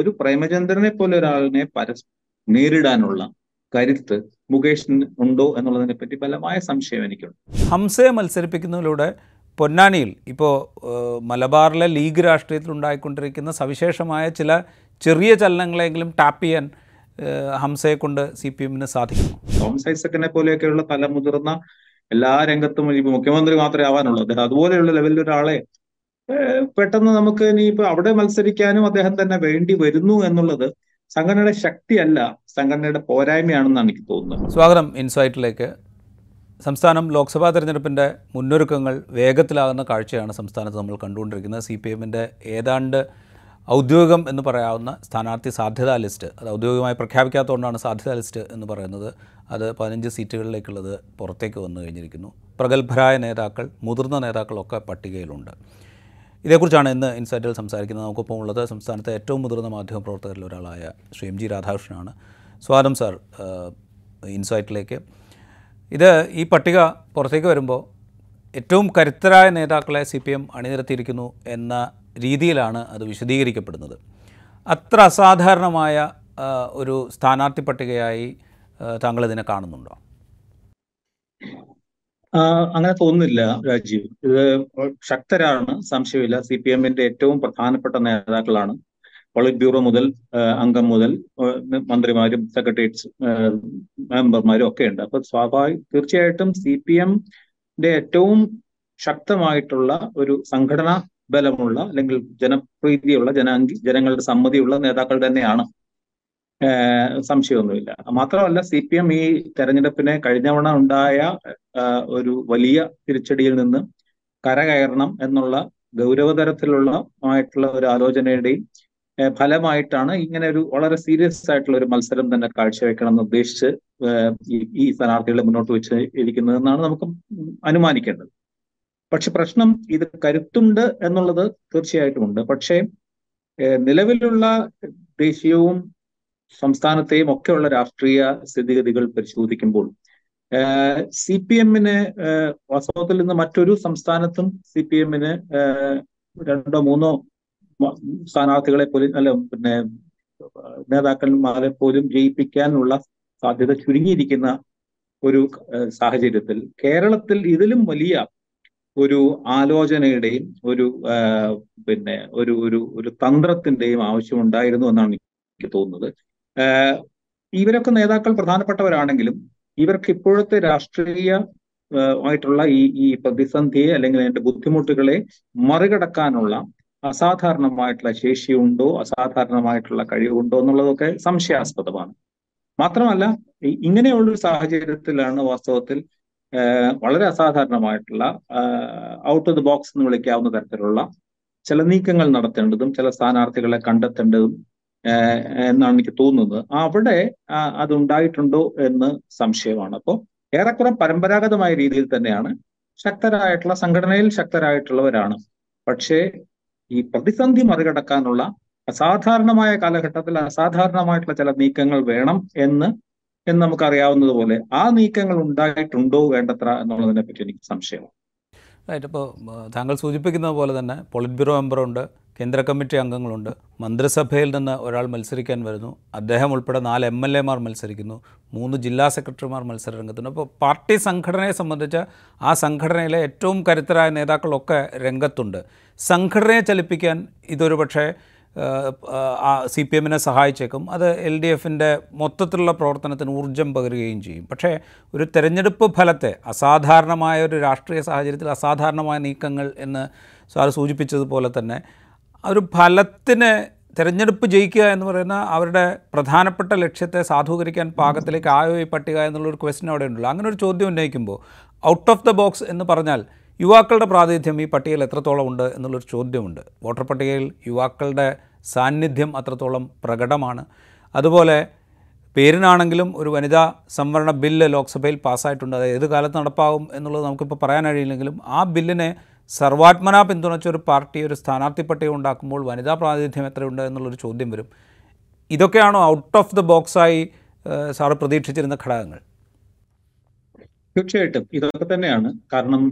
ഒരു പ്രേമചന്ദ്രനെ പോലെ ഒരാളിനെ പരസ് നേരിടാനുള്ള കരുത്ത് മുകേഷിന് ഉണ്ടോ എന്നുള്ളതിനെ പറ്റി ബലമായ സംശയം എനിക്കുണ്ട്. ഹംസയെ മത്സരിപ്പിക്കുന്നതിലൂടെ പൊന്നാനിയിൽ ഇപ്പോൾ മലബാറിലെ ലീഗ് രാഷ്ട്രീയത്തിൽ ഉണ്ടായിക്കൊണ്ടിരിക്കുന്ന സവിശേഷമായ ചില ചെറിയ ചലനങ്ങളെങ്കിലും ടാപ്പ് ചെയ്യാൻ ഹംസയെ കൊണ്ട് സി പി എമ്മിന് സാധിക്കും തോമസ് ഐസക്കിനെ പോലെയൊക്കെയുള്ള പല മുതിർന്ന എല്ലാ രംഗത്തും ഇപ്പൊ മുഖ്യമന്ത്രി മാത്രമേ ആവാനുള്ളൂ. അദ്ദേഹം അതുപോലെയുള്ള ലെവലിൽ ഒരാളെ പെട്ടെന്ന് നമുക്ക് ഇനി ഇനിയിപ്പോ അവിടെ മത്സരിക്കാനും അദ്ദേഹം തന്നെ വേണ്ടി വരുന്നു എന്നുള്ളത് സംഘടനയുടെ ശക്തിയല്ല സംഘടനയുടെ പോരായ്മയാണെന്നാണ് എനിക്ക് തോന്നുന്നത്. സ്വാഗതം ഇൻസൈറ്റിലേക്ക്. സംസ്ഥാനം ലോക്സഭാ തെരഞ്ഞെടുപ്പിന്റെ മുന്നൊരുക്കങ്ങൾ വേഗത്തിലാകുന്ന കാഴ്ചയാണ് സംസ്ഥാനത്ത് നമ്മൾ കണ്ടുകൊണ്ടിരിക്കുന്നത്. സി പി എമ്മിന്റെ ഏതാണ്ട് ഔദ്യോഗികം എന്ന് പറയാവുന്ന സ്ഥാനാർത്ഥി സാധ്യതാ ലിസ്റ്റ് അത് ഔദ്യോഗികമായി പ്രഖ്യാപിക്കാത്തതുകൊണ്ടാണ് സാധ്യതാ ലിസ്റ്റ് എന്ന് പറയുന്നത് അത് പതിനഞ്ച് സീറ്റുകളിലേക്കുള്ളത് പുറത്തേക്ക് വന്നു കഴിഞ്ഞിരിക്കുന്നു. പ്രഗത്ഭരായ നേതാക്കൾ മുതിർന്ന നേതാക്കളൊക്കെ പട്ടികയിലുണ്ട്. ഇതേക്കുറിച്ചാണ് ഇന്ന് ഇൻസൈറ്റിൽ സംസാരിക്കുന്നത്. നമുക്കൊപ്പം ഉള്ളത് സംസ്ഥാനത്തെ ഏറ്റവും മുതിർന്ന മാധ്യമപ്രവർത്തകരിൽ ഒരാളായ ശ്രീ എം ജി രാധാകൃഷ്ണനാണ്. സ്വാഗതം സാർ ഇൻസൈറ്റിലേക്ക്. ഇത് ഈ പട്ടിക പുറത്തേക്ക് വരുമ്പോൾ ഏറ്റവും കരുത്തരായ നേതാക്കളെ സി പി എം അണിനിരത്തിയിരിക്കുന്നു എന്ന രീതിയിലാണ് അത് വിശദീകരിക്കപ്പെടുന്നത്. അത്ര അസാധാരണമായ ഒരു സ്ഥാനാർത്ഥി പട്ടികയായി താങ്കൾ ഇതിനെ കാണുന്നുണ്ടോ? അങ്ങനെ തോന്നുന്നില്ല രാജീവ്. ഇത് ശക്തരാണ് സംശയമില്ല. സി പി എമ്മിന്റെ ഏറ്റവും പ്രധാനപ്പെട്ട നേതാക്കളാണ്. പോളിറ്റ് ബ്യൂറോ മുതൽ അംഗം മുതൽ മന്ത്രിമാരും സെക്രട്ടേറിയറ്റ് മെമ്പർമാരും ഒക്കെ ഉണ്ട്. അപ്പൊ സ്വാഭാവിക തീർച്ചയായിട്ടും സി പി എമ്മിന്റെ ഏറ്റവും ശക്തമായിട്ടുള്ള ഒരു സംഘടനാ ബലമുള്ള അല്ലെങ്കിൽ ജനപ്രീതിയുള്ള ജനാംഗി ജനങ്ങളുടെ സമ്മതിയുള്ള നേതാക്കൾ തന്നെയാണ് സംശയമൊന്നുമില്ല. മാത്രമല്ല സി പി എം ഈ തെരഞ്ഞെടുപ്പിനെ കഴിഞ്ഞവണ ഉണ്ടായ ഒരു വലിയ തിരിച്ചടിയിൽ നിന്ന് കരകയറണം എന്നുള്ള ഗൗരവതരത്തിലുള്ള ആയിട്ടുള്ള ഒരു ആലോചനയുടെയും ഫലമായിട്ടാണ് ഇങ്ങനെ ഒരു വളരെ സീരിയസ് ആയിട്ടുള്ള ഒരു മത്സരം തന്നെ കാഴ്ചവെക്കണം എന്ന് ഉദ്ദേശിച്ച് ഈ സ്ഥാനാർത്ഥികളെ മുന്നോട്ട് വെച്ച് ഇരിക്കുന്നതെന്നാണ് നമുക്ക് അനുമാനിക്കേണ്ടത്. പക്ഷെ പ്രശ്നം ഇത് കരുത്തുണ്ട് എന്നുള്ളത് തീർച്ചയായിട്ടും ഉണ്ട് പക്ഷേ നിലവിലുള്ള ദേശീയവും സംസ്ഥാനത്തെയും ഒക്കെയുള്ള രാഷ്ട്രീയ സ്ഥിതിഗതികൾ പരിശോധിക്കുമ്പോൾ സി പി എമ്മിന് വാസ്തവത്തിൽ നിന്ന് മറ്റൊരു സംസ്ഥാനത്തും സി പി എമ്മിന് രണ്ടോ മൂന്നോ സ്ഥാനാർത്ഥികളെ പോലും അല്ല പിന്നെ നേതാക്കന്മാരെ പോലും ജയിപ്പിക്കാനുള്ള സാധ്യത ചുരുങ്ങിയിരിക്കുന്ന ഒരു സാഹചര്യത്തിൽ കേരളത്തിൽ ഇതിലും വലിയ ഒരു ആലോചനയുടെയും ഒരു പിന്നെ ഒരു ഒരു ഒരു തന്ത്രത്തിന്റെയും ആവശ്യമുണ്ടായിരുന്നു എന്നാണ് എനിക്ക് തോന്നുന്നത്. ഇവരൊക്കെ നേതാക്കൾ പ്രധാനപ്പെട്ടവരാണെങ്കിലും ഇവർക്ക് ഇപ്പോഴത്തെ രാഷ്ട്രീയ ആയിട്ടുള്ള ഈ ഈ പ്രതിസന്ധിയെ അല്ലെങ്കിൽ അതിന്റെ ബുദ്ധിമുട്ടുകളെ മറികടക്കാനുള്ള അസാധാരണമായിട്ടുള്ള ശേഷിയുണ്ടോ അസാധാരണമായിട്ടുള്ള കഴിവുണ്ടോ എന്നുള്ളതൊക്കെ സംശയാസ്പദമാണ്. മാത്രമല്ല ഇങ്ങനെയുള്ളൊരു സാഹചര്യത്തിലാണ് വാസ്തവത്തിൽ വളരെ അസാധാരണമായിട്ടുള്ള ഔട്ട് ഓഫ് ദി ബോക്സ് എന്ന് വിളിക്കാവുന്ന തരത്തിലുള്ള ചില നീക്കങ്ങൾ നടത്തേണ്ടതും ചില സ്ഥാനാർത്ഥികളെ കണ്ടെത്തേണ്ടതും എന്നാണ് എനിക്ക് തോന്നുന്നത്. അവിടെ അതുണ്ടായിട്ടുണ്ടോ എന്ന് സംശയമാണ്. അപ്പോൾ ഏറെക്കുറെ പരമ്പരാഗതമായ രീതിയിൽ തന്നെയാണ് ശക്തരായിട്ടുള്ള സംഘടനയിൽ ശക്തരായിട്ടുള്ളവരാണ്. പക്ഷേ ഈ പ്രതിസന്ധി മറികടക്കാനുള്ള അസാധാരണമായ കാലഘട്ടത്തിൽ അസാധാരണമായിട്ടുള്ള ചില നീക്കങ്ങൾ വേണം എന്ന് എന്ന് നമുക്കറിയാവുന്നതുപോലെ ആ നീക്കങ്ങൾ ഉണ്ടായിട്ടുണ്ടോ വേണ്ടത്ര എന്നുള്ളതിനെ പറ്റി എനിക്ക് സംശയമാണ്. റൈറ്റ് അപ്പോൾ താങ്കൾ സൂചിപ്പിക്കുന്നത് പോലെ തന്നെ പോളിറ്റ് ബ്യൂറോ മെമ്പറുണ്ട്. കേന്ദ്ര കമ്മിറ്റി അംഗങ്ങളുണ്ട്. മന്ത്രിസഭയിൽ നിന്ന് ഒരാൾ മത്സരിക്കാൻ വരുന്നു. അദ്ദേഹം ഉൾപ്പെടെ നാല് എം എൽ എമാർ മത്സരിക്കുന്നു. മൂന്ന് ജില്ലാ സെക്രട്ടറിമാർ മത്സര രംഗത്തുണ്ട് അപ്പോൾ പാർട്ടി സംഘടനയെ സംബന്ധിച്ച് ആ സംഘടനയിലെ ഏറ്റവും കരുത്തരായ നേതാക്കളൊക്കെ രംഗത്തുണ്ട്. സംഘടനയെ ചലിപ്പിക്കാൻ ഇതൊരു പക്ഷേ സി പി എമ്മിനെ സഹായിച്ചേക്കും. അത് എൽ ഡി എഫിന്റെ മൊത്തത്തിലുള്ള പ്രവർത്തനത്തിന് ഊർജം പകരുകയും ചെയ്യും. പക്ഷേ ഒരു തെരഞ്ഞെടുപ്പ് ഫലത്തെ അസാധാരണമായ ഒരു രാഷ്ട്രീയ സാഹചര്യത്തിൽ അസാധാരണമായ നീക്കങ്ങൾ എന്ന് സാർ സൂചിപ്പിച്ചതുപോലെ തന്നെ ഒരു ഫലത്തിന് തിരഞ്ഞെടുപ്പ് ജയിക്കുക എന്ന് പറയുന്ന അവരുടെ പ്രധാനപ്പെട്ട ലക്ഷ്യത്തെ സാധൂകരിക്കാൻ പാകത്തിലേക്ക് ആയോ ഈ പട്ടിക എന്നുള്ളൊരു ക്വസ്റ്റ്യൻ അവിടെ ഉണ്ടല്ലോ. അങ്ങനെ ഒരു ചോദ്യം ഉന്നയിക്കുമ്പോൾ ഔട്ട് ഓഫ് ദ ബോക്സ് എന്ന് പറഞ്ഞാൽ യുവാക്കളുടെ പ്രാതിനിധ്യം ഈ പട്ടികയിൽ എത്രത്തോളം ഉണ്ട് എന്നുള്ളൊരു ചോദ്യമുണ്ട്. വോട്ടർ പട്ടികയിൽ യുവാക്കളുടെ സാന്നിധ്യം അത്രത്തോളം പ്രകടമാണ്. അതുപോലെ പേരിനാണെങ്കിലും ഒരു വനിതാ സംവരണ ബില്ല് ലോക്സഭയിൽ പാസ്സായിട്ടുണ്ട്. അത് ഏത് കാലത്ത് നടപ്പാകും എന്നുള്ളത് നമുക്കിപ്പോൾ പറയാൻ കഴിയില്ലെങ്കിലും ആ ബില്ലിനെ സർവാത്മന പിന്തുണച്ച ഒരു പാർട്ടി ഒരു സ്ഥാനാർത്ഥി പട്ടിക ഉണ്ടാക്കുമ്പോൾ വനിതാ പ്രാതിനിധ്യം എത്രയുണ്ട് എന്നുള്ളൊരു ചോദ്യം വരും. ഇതൊക്കെയാണോ ഔട്ട് ഓഫ് ദ ബോക്സായി സാറ് പ്രതീക്ഷിച്ചിരുന്ന ഘടകങ്ങൾ? തീർച്ചയായിട്ടും. ഇതൊക്കെ തന്നെയാണ്. കാരണം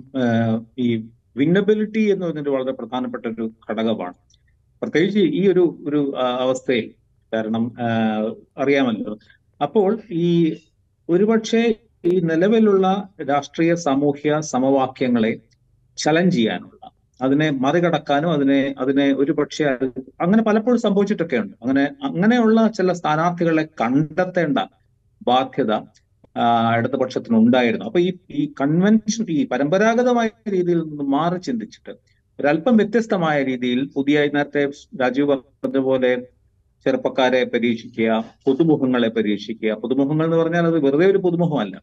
ഈ വിന്നബിലിറ്റി എന്ന് പറഞ്ഞിട്ട് വളരെ പ്രധാനപ്പെട്ട ഒരു ഘടകമാണ്. പ്രത്യേകിച്ച് ഈ ഒരു ഒരു അവസ്ഥയിൽ. കാരണം അറിയാമല്ലോ. അപ്പോൾ ഈ ഒരുപക്ഷെ ഈ നിലവിലുള്ള രാഷ്ട്രീയ സാമൂഹ്യ സമവാക്യങ്ങളെ ചലഞ്ച് ചെയ്യാനുള്ള അതിനെ മറികടക്കാനും അതിനെ അതിനെ ഒരുപക്ഷെ അങ്ങനെ പലപ്പോഴും സംഭവിച്ചിട്ടൊക്കെ ഉണ്ട് അങ്ങനെ അങ്ങനെയുള്ള ചില സ്ഥാനാർത്ഥികളെ കണ്ടെത്തേണ്ട ബാധ്യത ഇടതുപക്ഷത്തിന് ഉണ്ടായിരുന്നു അപ്പൊ ഈ ഈ കൺവെൻഷൻ ഈ പരമ്പരാഗതമായ രീതിയിൽ നിന്ന് മാറി ചിന്തിച്ചിട്ട് ഒരല്പം വ്യത്യസ്തമായ രീതിയിൽ പുതിയ നേരത്തെ രാജീവ് പറഞ്ഞതുപോലെ ചെറുപ്പക്കാരെ പരീക്ഷിക്കുക പുതുമുഖങ്ങളെ പരീക്ഷിക്കുക. പുതുമുഖങ്ങൾ എന്ന് പറഞ്ഞാൽ അത് വെറുതെ ഒരു പുതുമുഖമല്ല.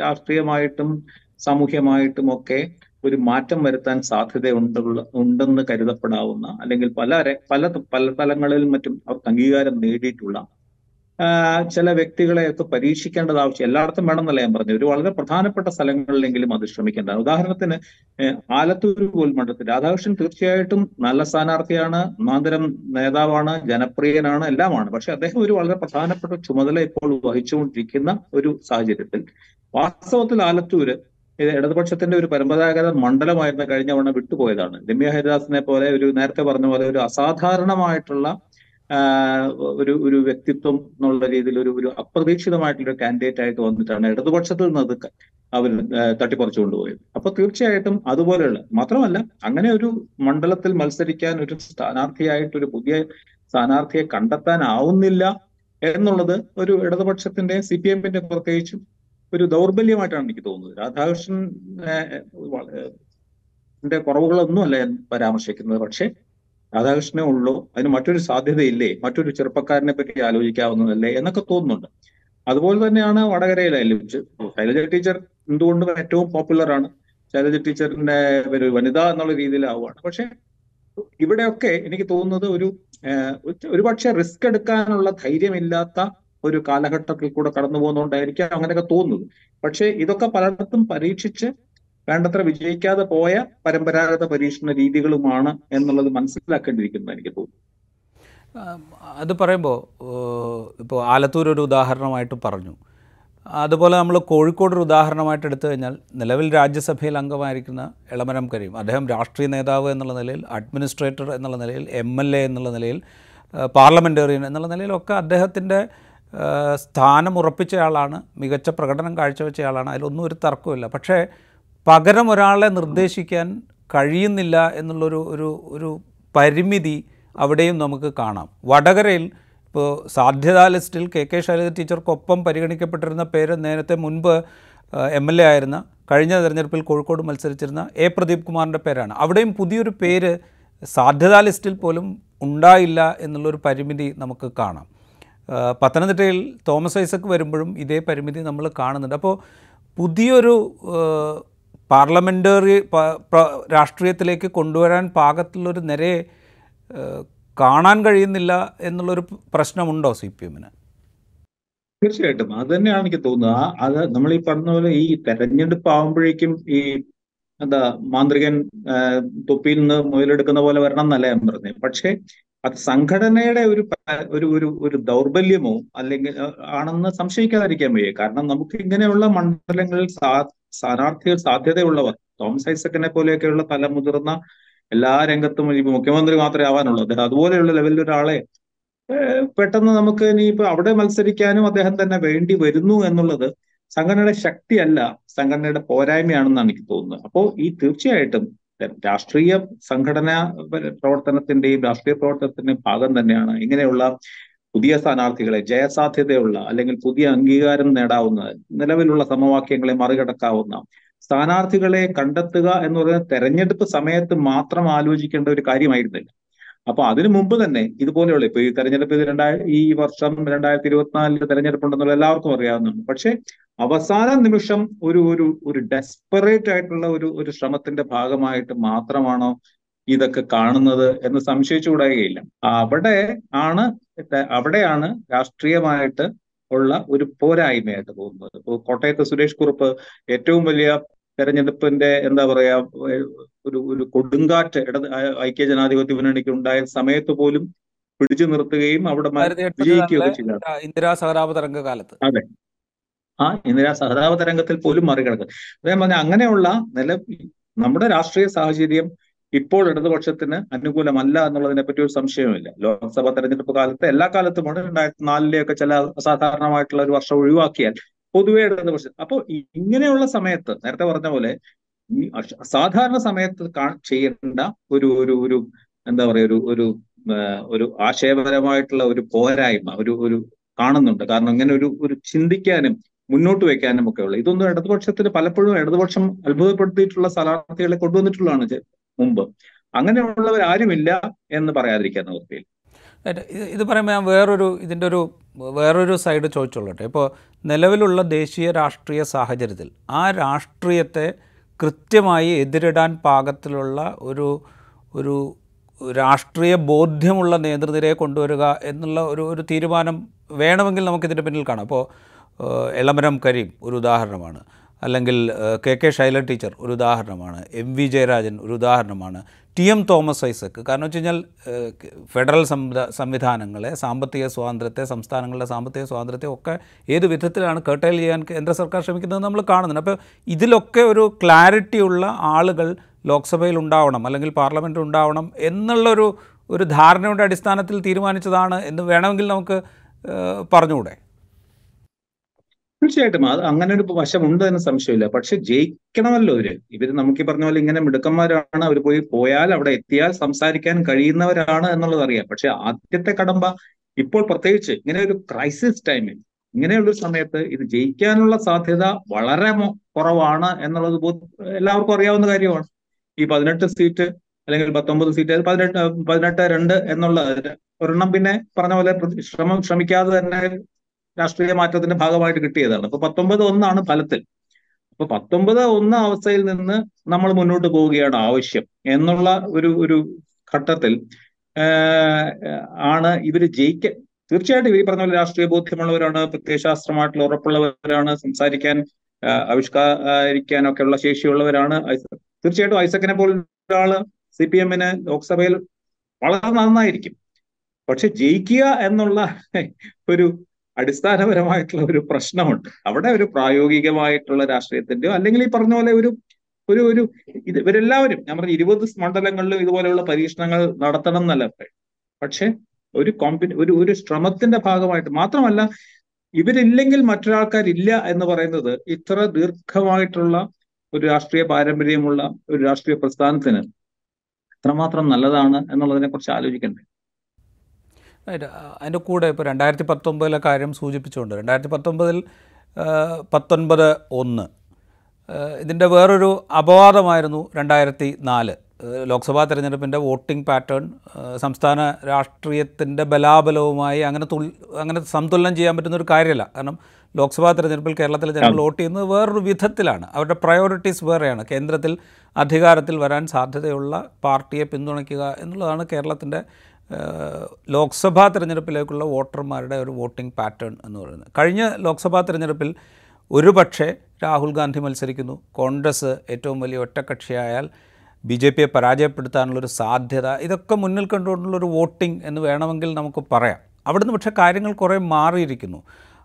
രാഷ്ട്രീയമായിട്ടും സാമൂഹ്യമായിട്ടും ഒക്കെ ഒരു മാറ്റം വരുത്താൻ സാധ്യതയുണ്ടുള്ള ഉണ്ടെന്ന് കരുതപ്പെടാവുന്ന അല്ലെങ്കിൽ പല പല പല തലങ്ങളിലും മറ്റും അവർക്ക് അംഗീകാരം നേടിയിട്ടുള്ള ചില വ്യക്തികളെയൊക്കെ പരീക്ഷിക്കേണ്ടത് ആവശ്യം എല്ലായിടത്തും വേണമെന്നല്ല ഞാൻ പറഞ്ഞു ഒരു വളരെ പ്രധാനപ്പെട്ട സ്ഥലങ്ങളിലെങ്കിലും അത് ശ്രമിക്കേണ്ടതാണ്. ഉദാഹരണത്തിന് ആലത്തൂർ കോൽമണ്ഡലത്തിൽ രാധാകൃഷ്ണൻ തീർച്ചയായിട്ടും നല്ല സ്ഥാനാർത്ഥിയാണ് ഒന്നാന്തരം നേതാവാണ് ജനപ്രിയനാണ് എല്ലാമാണ്. പക്ഷെ അദ്ദേഹം ഒരു വളരെ പ്രധാനപ്പെട്ട ചുമതല ഇപ്പോൾ വഹിച്ചുകൊണ്ടിരിക്കുന്ന ഒരു സാഹചര്യത്തിൽ വാസ്തവത്തിൽ ആലത്തൂര് ഇത് ഇടതുപക്ഷത്തിന്റെ ഒരു പരമ്പരാഗത മണ്ഡലമായിരുന്ന കഴിഞ്ഞ തവണ വിട്ടുപോയതാണ്. രമ്യ ഹരിദാസിനെ പോലെ ഒരു നേരത്തെ പറഞ്ഞ പോലെ ഒരു അസാധാരണമായിട്ടുള്ള ഒരു ഒരു വ്യക്തിത്വം എന്നുള്ള രീതിയിൽ ഒരു ഒരു അപ്രതീക്ഷിതമായിട്ടുള്ള കാൻഡിഡേറ്റ് ആയിട്ട് വന്നിട്ടാണ് ഇടതുപക്ഷത്തിൽ നിന്ന് അത് അവർ തട്ടിപ്പറിച്ചു കൊണ്ടുപോയത്. അപ്പൊ തീർച്ചയായിട്ടും അതുപോലെയുള്ള മാത്രമല്ല അങ്ങനെ ഒരു മണ്ഡലത്തിൽ മത്സരിക്കാൻ ഒരു സ്ഥാനാർത്ഥിയായിട്ട് ഒരു പുതിയ സ്ഥാനാർത്ഥിയെ കണ്ടെത്താനാവുന്നില്ല എന്നുള്ളത് ഒരു ഇടതുപക്ഷത്തിന്റെ സി പി എമ്മിന്റെ പ്രത്യേകിച്ചും ഒരു ദൗർബല്യമായിട്ടാണ് എനിക്ക് തോന്നുന്നത്. രാധാകൃഷ്ണൻ കുറവുകളൊന്നുമല്ല ഞാൻ പരാമർശിക്കുന്നത്. പക്ഷേ രാധാകൃഷ്ണനെ ഉള്ളൂ. അതിന് മറ്റൊരു സാധ്യതയില്ലേ? മറ്റൊരു ചെറുപ്പക്കാരനെ പറ്റി ആലോചിക്കാവുന്നതല്ലേ? എന്നൊക്കെ തോന്നുന്നുണ്ട്. അതുപോലെ തന്നെയാണ് വടകരയിലായാലും ശൈലജ ടീച്ചർ എന്തുകൊണ്ടും ഏറ്റവും പോപ്പുലർ ആണ്. ശൈലജ ടീച്ചറിന്റെ ഒരു വനിത എന്നുള്ള രീതിയിലാവുകയാണ് പക്ഷെ ഇവിടെയൊക്കെ എനിക്ക് തോന്നുന്നത് ഒരു- ഒരുപക്ഷെ റിസ്ക് എടുക്കാനുള്ള ധൈര്യമില്ലാത്ത ഒരു കാലഘട്ടത്തിൽ കൂടെ കടന്നു പോകുന്നതുകൊണ്ടായിരിക്കാം അങ്ങനെയൊക്കെ തോന്നുന്നത്. പക്ഷേ ഇതൊക്കെ പലയിടത്തും പരീക്ഷിച്ച് വേണ്ടത്ര വിജയിക്കാതെ പോയ പരമ്പരാഗത പരീക്ഷണ രീതികളുമാണ് എന്നുള്ളത് മനസ്സിലാക്കേണ്ടിയിരിക്കുന്നു എനിക്ക് തോന്നുന്നു. അത് പറയുമ്പോൾ ഇപ്പോൾ ആലത്തൂർ ഒരു ഉദാഹരണമായിട്ട് പറഞ്ഞു. അതുപോലെ നമ്മൾ കോഴിക്കോട് ഒരു ഉദാഹരണമായിട്ട് എടുത്തു കഴിഞ്ഞാൽ നിലവിൽ രാജ്യസഭയിൽ അംഗമായിരിക്കുന്ന എളമരം കരീം അദ്ദേഹം രാഷ്ട്രീയ നേതാവ് എന്നുള്ള നിലയിൽ അഡ്മിനിസ്ട്രേറ്റർ എന്നുള്ള നിലയിൽ എ എന്നുള്ള നിലയിൽ പാർലമെന്റേറിയൻ എന്നുള്ള നിലയിലൊക്കെ അദ്ദേഹത്തിന്റെ സ്ഥാനം ഉറപ്പിച്ചയാളാണ് മികച്ച പ്രകടനം കാഴ്ചവെച്ചയാളാണ് അതിലൊന്നും ഒരു തർക്കമില്ല പക്ഷേ പകരം ഒരാളെ നിർദ്ദേശിക്കാൻ കഴിയുന്നില്ല എന്നുള്ളൊരു ഒരു ഒരു പരിമിതി അവിടെയും നമുക്ക് കാണാം. വടകരയിൽ ഇപ്പോൾ സാധ്യതാ ലിസ്റ്റിൽ കെ കെ ശൈലജ ടീച്ചർക്കൊപ്പം പരിഗണിക്കപ്പെട്ടിരുന്ന പേര് നേരത്തെ മുൻപ് എം എൽ എ ആയിരുന്ന കഴിഞ്ഞ തെരഞ്ഞെടുപ്പിൽ കോഴിക്കോട് മത്സരിച്ചിരുന്ന എ പ്രദീപ് കുമാറിന്റെ പേരാണ്. അവിടെയും പുതിയൊരു പേര് സാധ്യതാ ലിസ്റ്റിൽ പോലും ഉണ്ടായില്ല എന്നുള്ളൊരു പരിമിതി നമുക്ക് കാണാം. പത്തനംതിട്ടയിൽ തോമസ് ഐസക്ക് വരുമ്പോഴും ഇതേ പരിമിതി നമ്മൾ കാണുന്നുണ്ട്. അപ്പോൾ പുതിയൊരു പാർലമെന്ററി രാഷ്ട്രീയത്തിലേക്ക് കൊണ്ടുവരാൻ പാകത്തിലൊരു നിരയെ കാണാൻ കഴിയുന്നില്ല എന്നുള്ളൊരു പ്രശ്നമുണ്ടോ സി പി എമ്മിന് തീർച്ചയായിട്ടും. അത് തന്നെയാണ് എനിക്ക് തോന്നുന്നത്. അത് നമ്മൾ ഈ പറഞ്ഞ പോലെ ഈ തെരഞ്ഞെടുപ്പ് ആവുമ്പോഴേക്കും ഈ എന്താ മാന്ത്രികൻ തൊപ്പിയിൽ നിന്ന് മുതലെടുക്കുന്ന പോലെ വരണം എന്നല്ല ഞാൻ പറഞ്ഞത്. പക്ഷേ അത് സംഘടനയുടെ ഒരു ഒരു ഒരു ഒരു ദൗർബല്യമോ അല്ലെങ്കിൽ ആണെന്ന് സംശയിക്കാതിരിക്കാൻ വയ്യ. കാരണം നമുക്ക് ഇങ്ങനെയുള്ള മണ്ഡലങ്ങളിൽ സാ- സ്ഥാനാർത്ഥികൾ സാധ്യതയുള്ളവർ തോമസ് ഐസക്കിനെ പോലെയൊക്കെയുള്ള പല മുതിർന്ന എല്ലാ രംഗത്തും ഇനി മുഖ്യമന്ത്രി മാത്രമേ ആവാനുള്ളൂ. അദ്ദേഹം അതുപോലെയുള്ള ലെവലിൽ ഒരാളെ പെട്ടെന്ന് നമുക്ക് ഇനിയിപ്പോ അവിടെ മത്സരിക്കാനും അദ്ദേഹം തന്നെ വേണ്ടി വരുന്നു എന്നുള്ളത് സംഘടനയുടെ ശക്തിയല്ല സംഘടനയുടെ പോരായ്മയാണെന്നാണ് എനിക്ക് തോന്നുന്നത്. അപ്പോൾ ഈ തീർച്ചയായിട്ടും രാഷ്ട്രീയ സംഘടനാ പ്രവർത്തനത്തിന്റെയും രാഷ്ട്രീയ പ്രവർത്തനത്തിന്റെയും ഭാഗം തന്നെയാണ് ഇങ്ങനെയുള്ള പുതിയ സ്ഥാനാർത്ഥികളെ ജയസാധ്യതയുള്ള അല്ലെങ്കിൽ പുതിയ അംഗീകാരം നേടാവുന്ന നിലവിലുള്ള സമവാക്യങ്ങളെ മറികടക്കാവുന്ന സ്ഥാനാർത്ഥികളെ കണ്ടെത്തുക എന്ന് പറയുന്നത് തെരഞ്ഞെടുപ്പ് സമയത്ത് മാത്രം ആലോചിക്കേണ്ട ഒരു കാര്യമായിരുന്നില്ല. അപ്പൊ അതിനു മുമ്പ് തന്നെ ഇതുപോലെയുള്ള ഇപ്പൊ ഈ തെരഞ്ഞെടുപ്പ് രണ്ടായ ഈ വർഷം രണ്ടായിരത്തി ഇരുപത്തിനാലിൽ തെരഞ്ഞെടുപ്പുണ്ടെന്നുള്ള എല്ലാവർക്കും അറിയാവുന്നതാണ്. പക്ഷെ അവസാന നിമിഷം ഒരു ഒരു ഒരു ഡെസ്പറേറ്റ് ആയിട്ടുള്ള ഒരു ഒരു ശ്രമത്തിന്റെ ഭാഗമായിട്ട് മാത്രമാണോ ഇതൊക്കെ കാണുന്നത് എന്ന് സംശയിച്ചുകൂടായികയില്ല. അവിടെ ആണ് അവിടെയാണ് രാഷ്ട്രീയമായിട്ട് ഉള്ള ഒരു പോരായ്മയായിട്ട് തോന്നുന്നത് ഇപ്പോൾ കോട്ടയത്ത് സുരേഷ് കുറുപ്പ് ഏറ്റവും വലിയ തെരഞ്ഞെടുപ്പിന്റെ എന്താ പറയാ ഒരു ഒരു കൊടുങ്കാറ്റ് ഇടത് ഐക്യ ജനാധിപത്യ മുന്നണിക്ക് ഉണ്ടായ സമയത്ത് പോലും പിടിച്ചു നിർത്തുകയും അവിടെ വിജയിക്കുകയൊക്കെ ചെയ്തതാണ് ഇന്ദിരാ സഹതാപ തരംഗ കാലത്ത് അതെ. ആ ഇന്ദിരാ സഹതാപ തരംഗത്തിൽ പോലും മറികടക്കും അദ്ദേഹം പറഞ്ഞ അങ്ങനെയുള്ള നില നമ്മുടെ രാഷ്ട്രീയ സാഹചര്യം ഇപ്പോൾ ഇടതുപക്ഷത്തിന് അനുകൂലമല്ല എന്നുള്ളതിനെ പറ്റി ഒരു സംശയവുമില്ല. ലോക്സഭാ തെരഞ്ഞെടുപ്പ് കാലത്ത് എല്ലാ കാലത്തുമാണ് രണ്ടായിരത്തി നാലിലെയൊക്കെ ചില അസാധാരണമായിട്ടുള്ള ഒരു വർഷം ഒഴിവാക്കിയാൽ പൊതുവെ ഇടതുപക്ഷം അപ്പോൾ ഇങ്ങനെയുള്ള സമയത്ത് നേരത്തെ പറഞ്ഞ പോലെ ഈ അസാധാരണ സമയത്ത് ചെയ്യേണ്ട ഒരു ഒരു ഒരു എന്താ പറയുക ഒരു ഒരു ഒരു ആശയപരമായിട്ടുള്ള ഒരു പോരായ്മ ഒരു ഒരു കാണുന്നുണ്ട്. കാരണം ഇങ്ങനെ ഒരു ഒരു ചിന്തിക്കാനും മുന്നോട്ട് വെക്കാനും ഒക്കെ ഉള്ളത് ഇതൊന്നും ഇടതുപക്ഷത്തിന് പലപ്പോഴും ഇടതുപക്ഷം അത്ഭുതപ്പെടുത്തിയിട്ടുള്ള സ്ഥാനാർത്ഥികളെ കൊണ്ടുവന്നിട്ടുള്ളതാണ് മുമ്പ്. അങ്ങനെയുള്ളവർ ആരുമില്ല എന്ന് പറയാതിരിക്കാൻ നിവൃത്തിയില്ല ഇത് പറയുമ്പോൾ ഞാൻ വേറൊരു ഇതിന്റെ ഒരു വേറൊരു സൈഡ് ചോദിച്ചോളട്ടെ ഇപ്പോൾ നിലവിലുള്ള ദേശീയ രാഷ്ട്രീയ സാഹചര്യത്തിൽ ആ രാഷ്ട്രീയത്തെ കൃത്യമായി എതിരിടാൻ പാകത്തിലുള്ള ഒരു ഒരു രാഷ്ട്രീയ ബോധ്യമുള്ള നേതൃനിരയെ കൊണ്ടുവരിക എന്നുള്ള ഒരു ഒരു തീരുമാനം വേണമെങ്കിൽ നമുക്കിതിന്റെ പിന്നിൽ കാണാം. അപ്പോൾ എളമരം കരീം ഒരു ഉദാഹരണമാണ്. അല്ലെങ്കിൽ കെ കെ ശൈല ടീച്ചർ ഒരു ഉദാഹരണമാണ്. എം വി ജയരാജൻ ഒരു ഉദാഹരണമാണ്. T M Thomas Isaac. കാരണം വെച്ച് കഴിഞ്ഞാൽ ഫെഡറൽ സംവിധാനങ്ങളെ സാമ്പത്തിക സ്വാതന്ത്ര്യത്തെ സംസ്ഥാനങ്ങളുടെ സാമ്പത്തിക സ്വാതന്ത്ര്യത്തെ ഒക്കെ ഏത് വിധത്തിലാണ് കേട്ടയിൽ ചെയ്യാൻ കേന്ദ്ര സർക്കാർ ശ്രമിക്കുന്നത് നമ്മൾ കാണുന്നുണ്ട്. അപ്പോൾ ഇതിലൊക്കെ ഒരു ക്ലാരിറ്റി ഉള്ള ആളുകൾ ലോക്സഭയിൽ ഉണ്ടാവണം അല്ലെങ്കിൽ പാർലമെന്റിൽ ഉണ്ടാവണം എന്നുള്ളൊരു ഒരു ധാരണയുടെ അടിസ്ഥാനത്തിൽ തീരുമാനിച്ചതാണ് എന്ന് വേണമെങ്കിൽ നമുക്ക് പറഞ്ഞുകൂടെ? തീർച്ചയായിട്ടും. അത് അങ്ങനെ ഒരു വശമുണ്ട് എന്ന് സംശയമില്ല. പക്ഷെ ജയിക്കണമല്ലോ ഇവർ. ഇവർ നമുക്ക് ഈ പറഞ്ഞ പോലെ ഇങ്ങനെ മിടുക്കന്മാരാണ്. അവർ പോയി പോയാൽ അവിടെ എത്തിയാൽ സംസാരിക്കാൻ കഴിയുന്നവരാണ് എന്നുള്ളത് അറിയാം. പക്ഷെ ആദ്യത്തെ കടമ്പ ഇപ്പോൾ പ്രത്യേകിച്ച് ഇങ്ങനെ ഒരു ക്രൈസിസ് ടൈമിൽ ഇങ്ങനെയുള്ള സമയത്ത് ഇത് ജയിക്കാനുള്ള സാധ്യത വളരെ കുറവാണ് എന്നുള്ളത് എല്ലാവർക്കും അറിയാവുന്ന കാര്യമാണ്. ഈ പതിനെട്ട് സീറ്റ് അല്ലെങ്കിൽ പത്തൊമ്പത് സീറ്റ് പതിനെട്ട് പതിനെട്ട് രണ്ട് എന്നുള്ള ഒരെണ്ണം പിന്നെ പറഞ്ഞ പോലെ ശ്രമം ശ്രമിക്കാതെ തന്നെ രാഷ്ട്രീയ മാറ്റത്തിന്റെ ഭാഗമായിട്ട് കിട്ടിയതാണ്. അപ്പൊ പത്തൊമ്പത് ഒന്നാണ് ഫലത്തിൽ. അപ്പൊ പത്തൊമ്പത് ഒന്ന് അവസ്ഥയിൽ നിന്ന് നമ്മൾ മുന്നോട്ട് പോവുകയാണ് ആവശ്യം എന്നുള്ള ഒരു ഒരു ഘട്ടത്തിൽ ആണ് ഇവർ ജയിക്ക തീർച്ചയായിട്ടും ഇവർ പറഞ്ഞ പോലെ രാഷ്ട്രീയ ബോധ്യമുള്ളവരാണ് പ്രത്യയശാസ്ത്രമായിട്ടുള്ള ഉറപ്പുള്ളവരാണ് സംസാരിക്കാൻ ആവിഷ്കരിക്കാനൊക്കെ ഉള്ള ശേഷിയുള്ളവരാണ്. തീർച്ചയായിട്ടും ഐസക്കിനെ പോലെ ഒരാൾ സി പി എമ്മിന് ലോക്സഭയിൽ വളരെ നന്നായിരിക്കും. പക്ഷെ ജയിക്കുക എന്നുള്ള ഒരു അടിസ്ഥാനപരമായിട്ടുള്ള ഒരു പ്രശ്നമുണ്ട്. അവിടെ ഒരു പ്രായോഗികമായിട്ടുള്ള രാഷ്ട്രീയത്തിന്റെയോ അല്ലെങ്കിൽ ഈ പറഞ്ഞ പോലെ ഒരു ഒരു ഒരു ഇത് ഇവരെല്ലാവരും ഞാൻ പറഞ്ഞ ഇരുപത് മണ്ഡലങ്ങളിലും ഇതുപോലെയുള്ള പരീക്ഷണങ്ങൾ നടത്തണം എന്നല്ല പക്ഷെ ഒരു കോമ്പി ഒരു ഒരു ശ്രമത്തിന്റെ ഭാഗമായിട്ട് മാത്രമല്ല ഇവരില്ലെങ്കിൽ മറ്റൊരാൾക്കാരില്ല എന്ന് പറയുന്നത് ഇത്ര ദീർഘമായിട്ടുള്ള ഒരു രാഷ്ട്രീയ പാരമ്പര്യമുള്ള ഒരു രാഷ്ട്രീയ പ്രസ്ഥാനത്തിന് എത്രമാത്രം നല്ലതാണ് എന്നുള്ളതിനെ കുറിച്ച് ആലോചിക്കണ്ടേ. അതിന്റെ കൂടെ ഇപ്പോൾ രണ്ടായിരത്തി പത്തൊമ്പതിലെ കാര്യം സൂചിപ്പിച്ചുകൊണ്ട് രണ്ടായിരത്തി പത്തൊമ്പതിൽ പത്തൊൻപത് ഒന്ന് ഇതിന്റെ വേറൊരു അപവാദമായിരുന്നു രണ്ടായിരത്തി നാല് ലോക്സഭാ തെരഞ്ഞെടുപ്പിന്റെ വോട്ടിംഗ് പാറ്റേൺ സംസ്ഥാന രാഷ്ട്രീയത്തിന്റെ ബലാബലവുമായി അങ്ങനെ തുൽ അങ്ങനെ സന്തുലനം ചെയ്യാൻ പറ്റുന്ന ഒരു കാര്യമല്ല. കാരണം ലോക്സഭാ തെരഞ്ഞെടുപ്പിൽ കേരളത്തിലെ ജനങ്ങൾ വോട്ട് ചെയ്യുന്നത് വേറൊരു വിധത്തിലാണ്. അവരുടെ പ്രയോറിറ്റീസ് വേറെയാണ്. കേന്ദ്രത്തിൽ അധികാരത്തിൽ വരാൻ സാധ്യതയുള്ള പാർട്ടിയെ പിന്തുണയ്ക്കുക എന്നുള്ളതാണ് കേരളത്തിന്റെ ലോക്സഭാ തിരഞ്ഞെടുപ്പിലേക്കുള്ള വോട്ടർമാരുടെ ഒരു വോട്ടിംഗ് പാറ്റേൺ എന്ന് പറയുന്നത്. കഴിഞ്ഞ ലോക്സഭാ തിരഞ്ഞെടുപ്പിൽ ഒരു പക്ഷേ രാഹുൽ ഗാന്ധി മത്സരിക്കുന്നു. കോൺഗ്രസ് ഏറ്റവും വലിയ ഒറ്റക്കക്ഷിയായാൽ ബി ജെ പിയെ പരാജയപ്പെടുത്താനുള്ളൊരു സാധ്യത. ഇതൊക്കെ മുന്നിൽ കണ്ടുകൊണ്ടുള്ളൊരു വോട്ടിംഗ് എന്ന് വേണമെങ്കിൽ നമുക്ക് പറയാം. അവിടുന്ന് പക്ഷേ കാര്യങ്ങൾ കുറേ മാറിയിരിക്കുന്നു.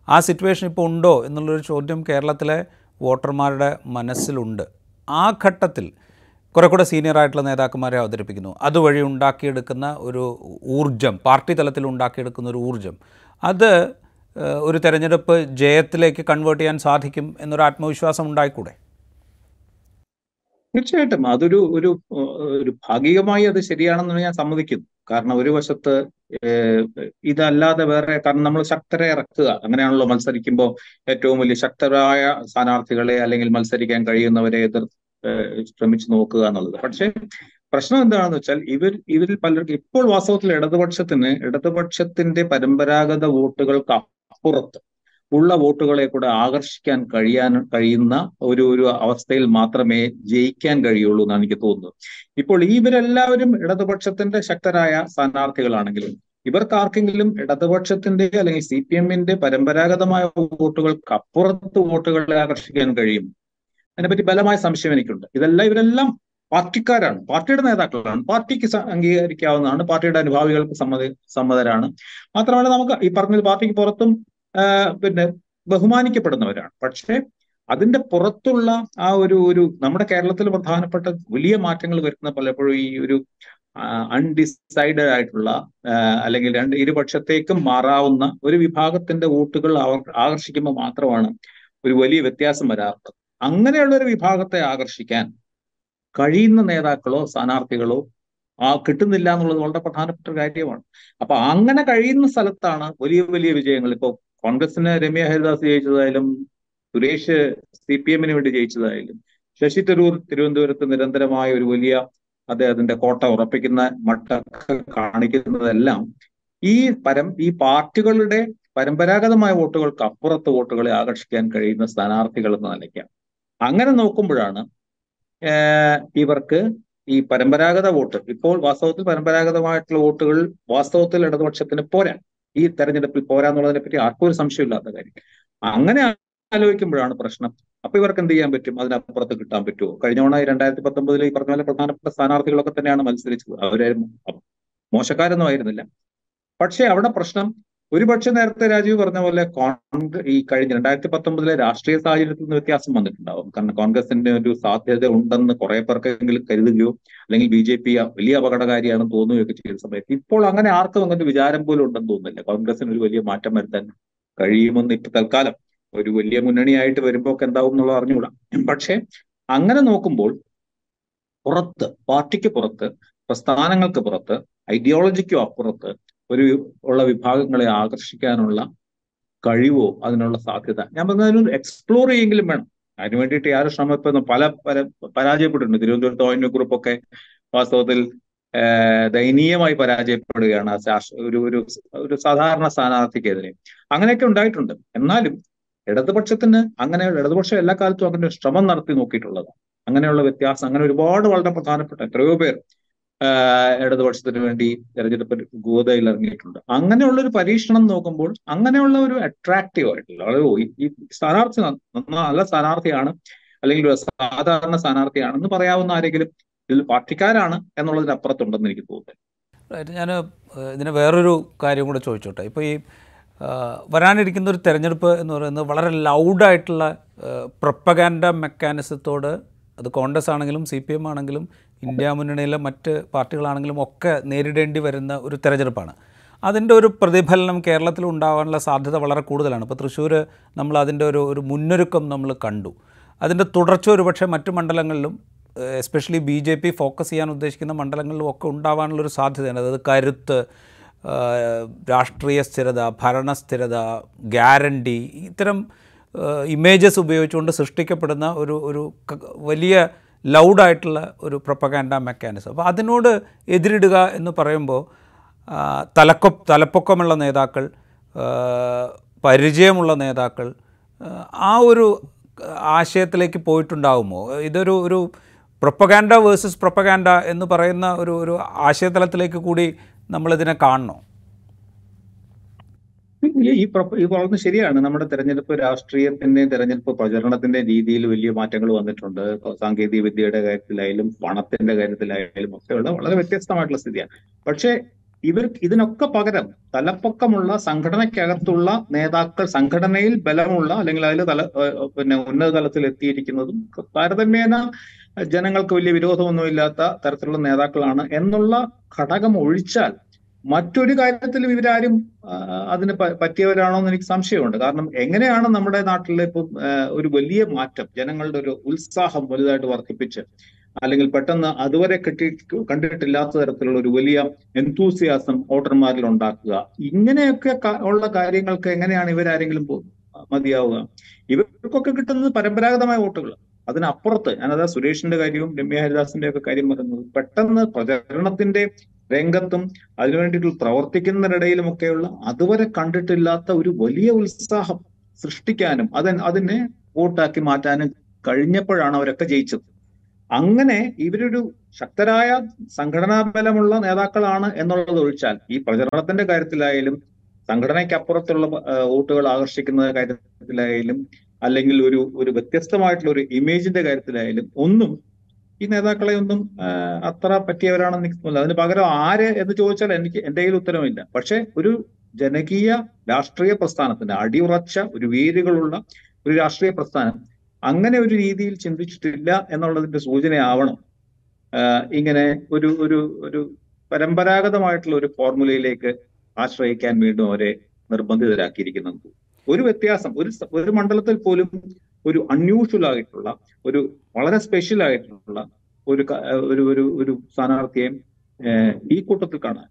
ആ സിറ്റുവേഷൻ ഇപ്പോൾ ഉണ്ടോ എന്നുള്ളൊരു ചോദ്യം കേരളത്തിലെ വോട്ടർമാരുടെ മനസ്സിലുണ്ട്. ആ ഘട്ടത്തിൽ കുറെ കൂടെ സീനിയർ ആയിട്ടുള്ള നേതാക്കന്മാരെ അവതരിപ്പിക്കുന്നു. അതുവഴി ഉണ്ടാക്കിയെടുക്കുന്ന ഒരു ഊർജം പാർട്ടി തലത്തിൽ ഉണ്ടാക്കിയെടുക്കുന്ന ഒരു ഊർജം അത് ഒരു തെരഞ്ഞെടുപ്പ് ജയത്തിലേക്ക് കൺവേർട്ട് ചെയ്യാൻ സാധിക്കും എന്നൊരു ആത്മവിശ്വാസം ഉണ്ടായിക്കൂടെ? തീർച്ചയായിട്ടും. അതൊരു ഒരു ഒരു ഭാഗികമായി അത് ശരിയാണെന്ന് ഞാൻ സമ്മതിക്കുന്നു. കാരണം ഒരു വശത്ത് ഇതല്ലാതെ വേറെ കാരണം നമ്മൾ ശക്തരെ ഇറക്കുക. അങ്ങനെയാണല്ലോ മത്സരിക്കുമ്പോൾ ഏറ്റവും വലിയ ശക്തരായ സ്ഥാനാർത്ഥികളെ അല്ലെങ്കിൽ മത്സരിക്കാൻ കഴിയുന്നവരെ എതിർ ശ്രമിച്ചു നോക്കുക എന്നുള്ളത്. പക്ഷേ പ്രശ്നം എന്താണെന്ന് വെച്ചാൽ ഇവർ ഇവരിൽ പലർക്കും ഇപ്പോൾ വാസ്തവത്തിൽ ഇടതുപക്ഷത്തിന് ഇടതുപക്ഷത്തിന്റെ പരമ്പരാഗത വോട്ടുകൾക്ക് അപ്പുറത്ത് ഉള്ള വോട്ടുകളെ കൂടെ ആകർഷിക്കാൻ കഴിയാൻ കഴിയുന്ന ഒരു ഒരു അവസ്ഥയിൽ മാത്രമേ ജയിക്കാൻ കഴിയുള്ളൂ എന്നാണ് എനിക്ക് തോന്നുന്നത്. ഇപ്പോൾ ഇവരെല്ലാവരും ഇടതുപക്ഷത്തിന്റെ ശക്തരായ സ്ഥാനാർത്ഥികളാണെങ്കിലും ഇവർക്ക് ആർക്കെങ്കിലും ഇടതുപക്ഷത്തിന്റെ അല്ലെങ്കിൽ സി പി എമ്മിന്റെ പരമ്പരാഗതമായ വോട്ടുകൾക്ക് അപ്പുറത്ത് വോട്ടുകളെ ആകർഷിക്കാൻ കഴിയും അതിനെപ്പറ്റി ബലമായ സംശയം എനിക്കുണ്ട്. ഇതെല്ലാം ഇവരെല്ലാം പാർട്ടിക്കാരാണ്. പാർട്ടിയുടെ നേതാക്കളാണ്. പാർട്ടിക്ക് അംഗീകരിക്കാവുന്നതാണ്. പാർട്ടിയുടെ അനുഭാവികൾക്ക് സമ്മതി സമ്മതരാണ്. മാത്രമല്ല നമുക്ക് ഈ പറഞ്ഞ പാർട്ടിക്ക് പുറത്തും പിന്നെ ബഹുമാനിക്കപ്പെടുന്നവരാണ്. പക്ഷേ അതിന്റെ പുറത്തുള്ള ആ ഒരു ഒരു നമ്മുടെ കേരളത്തിൽ പ്രധാനപ്പെട്ട വലിയ മാറ്റങ്ങൾ വരുന്ന പലപ്പോഴും ഈ ഒരു അൺഡിസൈഡഡ് ആയിട്ടുള്ള അല്ലെങ്കിൽ രണ്ട് ഇരുപക്ഷത്തേക്കും മാറാവുന്ന ഒരു വിഭാഗത്തിന്റെ വോട്ടുകൾ ആകർഷിക്കുമ്പോൾ മാത്രമാണ് ഒരു വലിയ വ്യത്യാസം വരാറുള്ളത്. അങ്ങനെയുള്ള ഒരു വിഭാഗത്തെ ആകർഷിക്കാൻ കഴിയുന്ന നേതാക്കളോ സ്ഥാനാർത്ഥികളോ ആ കിട്ടുന്നില്ല എന്നുള്ളത് വളരെ പ്രധാനപ്പെട്ട കാര്യമാണ്. അപ്പൊ അങ്ങനെ കഴിയുന്ന സ്ഥലത്താണ് വലിയ വലിയ വിജയങ്ങൾ. ഇപ്പൊ കോൺഗ്രസിന് രമ്യ ഹരിദാസ് ജയിച്ചതായാലും സുരേഷ് സി പി എമ്മിന് വേണ്ടി ജയിച്ചതായാലും ശശി തരൂർ തിരുവനന്തപുരത്ത് നിരന്തരമായ ഒരു വലിയ അദ്ദേഹത്തിന്റെ കോട്ട ഉറപ്പിക്കുന്ന മട്ടൊക്കെ കാണിക്കുന്നതെല്ലാം ഈ പരം ഈ പാർട്ടികളുടെ പരമ്പരാഗതമായ വോട്ടുകൾക്ക് അപ്പുറത്ത് വോട്ടുകളെ ആകർഷിക്കാൻ കഴിയുന്ന സ്ഥാനാർത്ഥികൾ എന്ന നിലയ്ക്കാണ്. അങ്ങനെ നോക്കുമ്പോഴാണ് ഇവർക്ക് ഈ പരമ്പരാഗത വോട്ട് ഇപ്പോൾ വാസ്തവത്തിൽ പരമ്പരാഗതമായിട്ടുള്ള വോട്ടുകൾ വാസ്തവത്തിൽ ഇടതുപക്ഷത്തിന് പോരാ. ഈ തെരഞ്ഞെടുപ്പിൽ പോരാന്നുള്ളതിനെ പറ്റി ആർക്കും ഒരു സംശയമില്ലാത്ത കാര്യം. അങ്ങനെ ആലോചിക്കുമ്പോഴാണ് പ്രശ്നം അപ്പൊ ഇവർക്ക് എന്ത് ചെയ്യാൻ പറ്റും? അതിനപ്പുറത്ത് കിട്ടാൻ പറ്റുമോ? കഴിഞ്ഞ തവണ രണ്ടായിരത്തി പത്തൊമ്പതിൽ ഈ പറഞ്ഞ പോലെ പ്രധാനപ്പെട്ട സ്ഥാനാർത്ഥികളൊക്കെ തന്നെയാണ് മത്സരിച്ചത്. അവരായിരുന്നു മോശക്കാരൊന്നും ആയിരുന്നില്ല. പക്ഷെ അവിടെ പ്രശ്നം ഒരുപക്ഷെ നേരത്തെ രാജീവ് പറഞ്ഞ പോലെ കോൺഗ്രസ് ഈ കഴിഞ്ഞ രണ്ടായിരത്തി പത്തൊമ്പതിലെ രാഷ്ട്രീയ സാഹചര്യത്തിൽ നിന്ന് വ്യത്യാസം വന്നിട്ടുണ്ടാവും. കാരണം കോൺഗ്രസിന്റെ ഒരു സാധ്യത ഉണ്ടെന്ന് കുറെ പേർക്കെങ്കിലും കരുതുകയോ അല്ലെങ്കിൽ ബി ജെ പി വലിയ അപകടകാരിയാണെന്ന് തോന്നുകയൊക്കെ ചെയ്ത സമയത്ത് ഇപ്പോൾ അങ്ങനെ ആർക്കും അങ്ങനെ വിചാരം പോലും ഉണ്ടെന്ന് തോന്നുന്നില്ല. കോൺഗ്രസിന് ഒരു വലിയ മാറ്റം വരുത്താൻ കഴിയുമെന്ന് ഇപ്പൊ തൽക്കാലം ഒരു വലിയ മുന്നണിയായിട്ട് വരുമ്പോൾ ഒക്കെ എന്താവും എന്നുള്ളത് അറിഞ്ഞുകൂടാ. പക്ഷേ അങ്ങനെ നോക്കുമ്പോൾ പുറത്ത് പാർട്ടിക്ക് പുറത്ത് പ്രസ്ഥാനങ്ങൾക്ക് പുറത്ത് ഐഡിയോളജിക്കും അപ്പുറത്ത് ഒരു ഉള്ള വിഭാഗങ്ങളെ ആകർഷിക്കാനുള്ള കഴിവോ അതിനുള്ള സാധ്യത. ഞാൻ പറഞ്ഞതിന് എക്സ്പ്ലോർ ചെയ്യെങ്കിലും വേണം. അതിനു വേണ്ടിയിട്ട് ആരും ശ്രമം ഇപ്പൊ പല പല പരാജയപ്പെട്ടിട്ടുണ്ട്. തിരുവനന്തപുരത്ത് ഗ്രൂപ്പ് ഗ്രൂപ്പൊക്കെ വാസ്തവത്തിൽ ദയനീയമായി പരാജയപ്പെടുകയാണ് ഒരു ഒരു ഒരു സാധാരണ സ്ഥാനാർത്ഥിക്കെതിരെ അങ്ങനെയൊക്കെ ഉണ്ടായിട്ടുണ്ട്. എന്നാലും ഇടതുപക്ഷത്തിന് അങ്ങനെ ഇടതുപക്ഷം എല്ലാ കാലത്തും അങ്ങനെ ശ്രമം നടത്തി നോക്കിയിട്ടുള്ളതാണ്. അങ്ങനെയുള്ള വ്യത്യാസം അങ്ങനെ ഒരുപാട് വളരെ പ്രധാനപ്പെട്ട എത്രയോ പേർ ഇടതുപക്ഷത്തിന് വേണ്ടി തെരഞ്ഞെടുപ്പിൽ ഗോതയിൽ ഇറങ്ങിയിട്ടുണ്ട്. അങ്ങനെയുള്ള ഒരു പരീക്ഷണം നോക്കുമ്പോൾ അങ്ങനെയുള്ള ഒരു അട്രാക്റ്റീവ് ആയിട്ടുള്ള ഈ സ്ഥാനാർത്ഥി നല്ല സ്ഥാനാർത്ഥിയാണ് അല്ലെങ്കിൽ ഒരു സാധാരണ സ്ഥാനാർത്ഥിയാണെന്ന് പറയാവുന്ന ആരെങ്കിലും ഇതിൽ പാർട്ടിക്കാരാണ് എന്നുള്ളതിന് അപ്പുറത്തുണ്ടെന്ന് എനിക്ക് തോന്നുന്നു. ഞാൻ ഇതിന് വേറൊരു കാര്യം കൂടെ ചോദിച്ചോട്ടെ. ഇപ്പോൾ ഈ വരാനിരിക്കുന്ന ഒരു തെരഞ്ഞെടുപ്പ് എന്ന് പറയുന്നത് വളരെ ലൗഡായിട്ടുള്ള പ്രൊപ്പഗാൻഡ മെക്കാനിസത്തോട് അത് കോൺഗ്രസ് ആണെങ്കിലും സി പി എം ആണെങ്കിലും ഇന്ത്യ മുന്നണിയിലെ മറ്റ് പാർട്ടികളാണെങ്കിലും ഒക്കെ നേരിടേണ്ടി വരുന്ന ഒരു തെരഞ്ഞെടുപ്പാണ്. അതിന്റെ ഒരു പ്രതിഫലനം കേരളത്തിൽ ഉണ്ടാകാനുള്ള സാധ്യത വളരെ കൂടുതലാണ്. ഇപ്പോൾ തൃശ്ശൂർ നമ്മൾ അതിന്റെ ഒരു ഒരു മുന്നൊരുക്കം നമ്മൾ കണ്ടു. അതിന്റെ തുടർച്ച ഒരുപക്ഷെ മറ്റു മണ്ഡലങ്ങളിലും especially B J P focus ചെയ്യാൻ ഉദ്ദേശിക്കുന്ന മണ്ഡലങ്ങളിലും ഒക്കെ ഉണ്ടാവാനുള്ളൊരു സാധ്യതയാണ് അതായത് കരുത്ത് രാഷ്ട്രീയ സ്ഥിരത ഭരണസ്ഥിരത ഗ്യാരണ്ടി ഇത്തരം ഇമേജസ് ഉപയോഗിച്ചുകൊണ്ട് സൃഷ്ടിക്കപ്പെടുന്ന ഒരു ഒരു വലിയ ലൗഡായിട്ടുള്ള ഒരു പ്രൊപ്പഗാൻഡ മെക്കാനിസം. അപ്പോൾ അതിനോട് എതിരിടുക എന്ന് പറയുമ്പോൾ തലക്കൊ തലപ്പൊക്കമുള്ള നേതാക്കൾ പരിചയമുള്ള നേതാക്കൾ ആ ഒരു ആശയത്തിലേക്ക് പോയിട്ടുണ്ടാകുമോ ഇതൊരു ഒരു പ്രൊപ്പഗാൻഡ വേഴ്സസ് പ്രൊപ്പഗാൻഡ എന്ന് പറയുന്ന ഒരു ഒരു ആശയതലത്തിലേക്ക് കൂടി നമ്മളിതിനെ കാണണോ? ഈ ഈ പറഞ്ഞത് ശരിയാണ്. നമ്മുടെ തെരഞ്ഞെടുപ്പ് രാഷ്ട്രീയത്തിന്റെ തെരഞ്ഞെടുപ്പ് പ്രചരണത്തിന്റെ രീതിയിൽ വലിയ മാറ്റങ്ങൾ വന്നിട്ടുണ്ട്. സാങ്കേതിക വിദ്യയുടെ കാര്യത്തിലായാലും പണത്തിന്റെ കാര്യത്തിലായാലും ഒക്കെയുള്ള വളരെ വ്യത്യസ്തമായിട്ടുള്ള സ്ഥിതിയാണ്. പക്ഷേ ഇവർ ഇതിനൊക്കെ പകരം തലപ്പൊക്കമുള്ള സംഘടനയ്ക്കകത്തുള്ള നേതാക്കൾ സംഘടനയിൽ ബലമുള്ള അല്ലെങ്കിൽ അതിൽ തല പിന്നെ ഉന്നത തലത്തിൽ എത്തിയിരിക്കുന്നതും താരതമ്യേന ജനങ്ങൾക്ക് വലിയ വിരോധമൊന്നുമില്ലാത്ത തരത്തിലുള്ള നേതാക്കളാണ് എന്നുള്ള ഘടകം ഒഴിച്ചാൽ മറ്റൊരു കാര്യത്തിൽ ഇവരാരും അതിന് പറ്റിയവരാണോ എന്ന് എനിക്ക് സംശയമുണ്ട്. കാരണം എങ്ങനെയാണ് നമ്മുടെ നാട്ടിലെ ഇപ്പം ഒരു വലിയ മാറ്റം ജനങ്ങളുടെ ഒരു ഉത്സാഹം വലുതായിട്ട് വർദ്ധിപ്പിച്ച് അല്ലെങ്കിൽ പെട്ടെന്ന് അതുവരെ കിട്ടി കണ്ടിട്ടില്ലാത്ത തരത്തിലുള്ള ഒരു വലിയ എന്തൂസിയാസം വോട്ടർമാരിൽ ഉണ്ടാക്കുക ഇങ്ങനെയൊക്കെ ഉള്ള കാര്യങ്ങൾക്ക് എങ്ങനെയാണ് ഇവരാരെങ്കിലും മതിയാവുക? ഇവർക്കൊക്കെ കിട്ടുന്നത് പരമ്പരാഗതമായ വോട്ടുകൾ അതിനപ്പുറത്ത് ഞാനതാ സുരേഷിന്റെ കാര്യവും രമ്യ ഹരിദാസിന്റെ ഒക്കെ കാര്യം പറയുന്നത് പെട്ടെന്ന് പ്രചരണത്തിന്റെ രംഗത്തും അതിനുവേണ്ടിയിട്ട് പ്രവർത്തിക്കുന്നതിനിടയിലുമൊക്കെയുള്ള അതുവരെ കണ്ടിട്ടില്ലാത്ത ഒരു വലിയ ഉത്സാഹം സൃഷ്ടിക്കാനും അത് അതിനെ വോട്ടാക്കി മാറ്റാനും കഴിഞ്ഞപ്പോഴാണ് അവരൊക്കെ ജയിച്ചത്. അങ്ങനെ ഇവരൊരു ശക്തരായ സംഘടനാ ബലമുള്ള നേതാക്കളാണ് എന്നുള്ളത് ഒഴിച്ചാൽ ഈ പ്രചരണത്തിന്റെ കാര്യത്തിലായാലും സംഘടനയ്ക്കപ്പുറത്തുള്ള വോട്ടുകൾ ആകർഷിക്കുന്ന കാര്യത്തിലായാലും അല്ലെങ്കിൽ ഒരു ഒരു വ്യത്യസ്തമായിട്ടുള്ള ഒരു ഇമേജിന്റെ കാര്യത്തിലായാലും ഒന്നും ഈ നേതാക്കളെ ഒന്നും അത്ര പറ്റിയവരാണെന്ന് എനിക്ക് തോന്നുന്നില്ല. അതിന് പകരം ആര് എന്ന് ചോദിച്ചാൽ എനിക്ക് എന്റെ കയ്യിൽ ഉത്തരവില്ല പക്ഷെ ഒരു ജനകീയ രാഷ്ട്രീയ പ്രസ്ഥാനത്തിന്റെ അടിയുറച്ച ഒരു വേരുകളുള്ള ഒരു രാഷ്ട്രീയ പ്രസ്ഥാനം അങ്ങനെ ഒരു രീതിയിൽ ചിന്തിച്ചിട്ടില്ല എന്നുള്ളതിന്റെ സൂചനയാവണം. ഇങ്ങനെ ഒരു ഒരു ഒരു പരമ്പരാഗതമായിട്ടുള്ള ഒരു ഫോർമുലയിലേക്ക് ആശ്രയിക്കാൻ വീണ്ടും അവരെ നിർബന്ധിതരാക്കിയിരിക്കുന്നത് ഒരു വ്യത്യാസം ഒരു ഒരു മണ്ഡലത്തിൽ പോലും ഒരു അൺയൂഷ്വൽ ആയിട്ടുള്ള ഒരു വളരെ സ്പെഷ്യൽ ആയിട്ടുള്ള ഒരു ഒരു ഒരു ഒരു സ്ഥാനാർത്ഥിയെ ഈ കൂട്ടത്തിൽ കാണാൻ.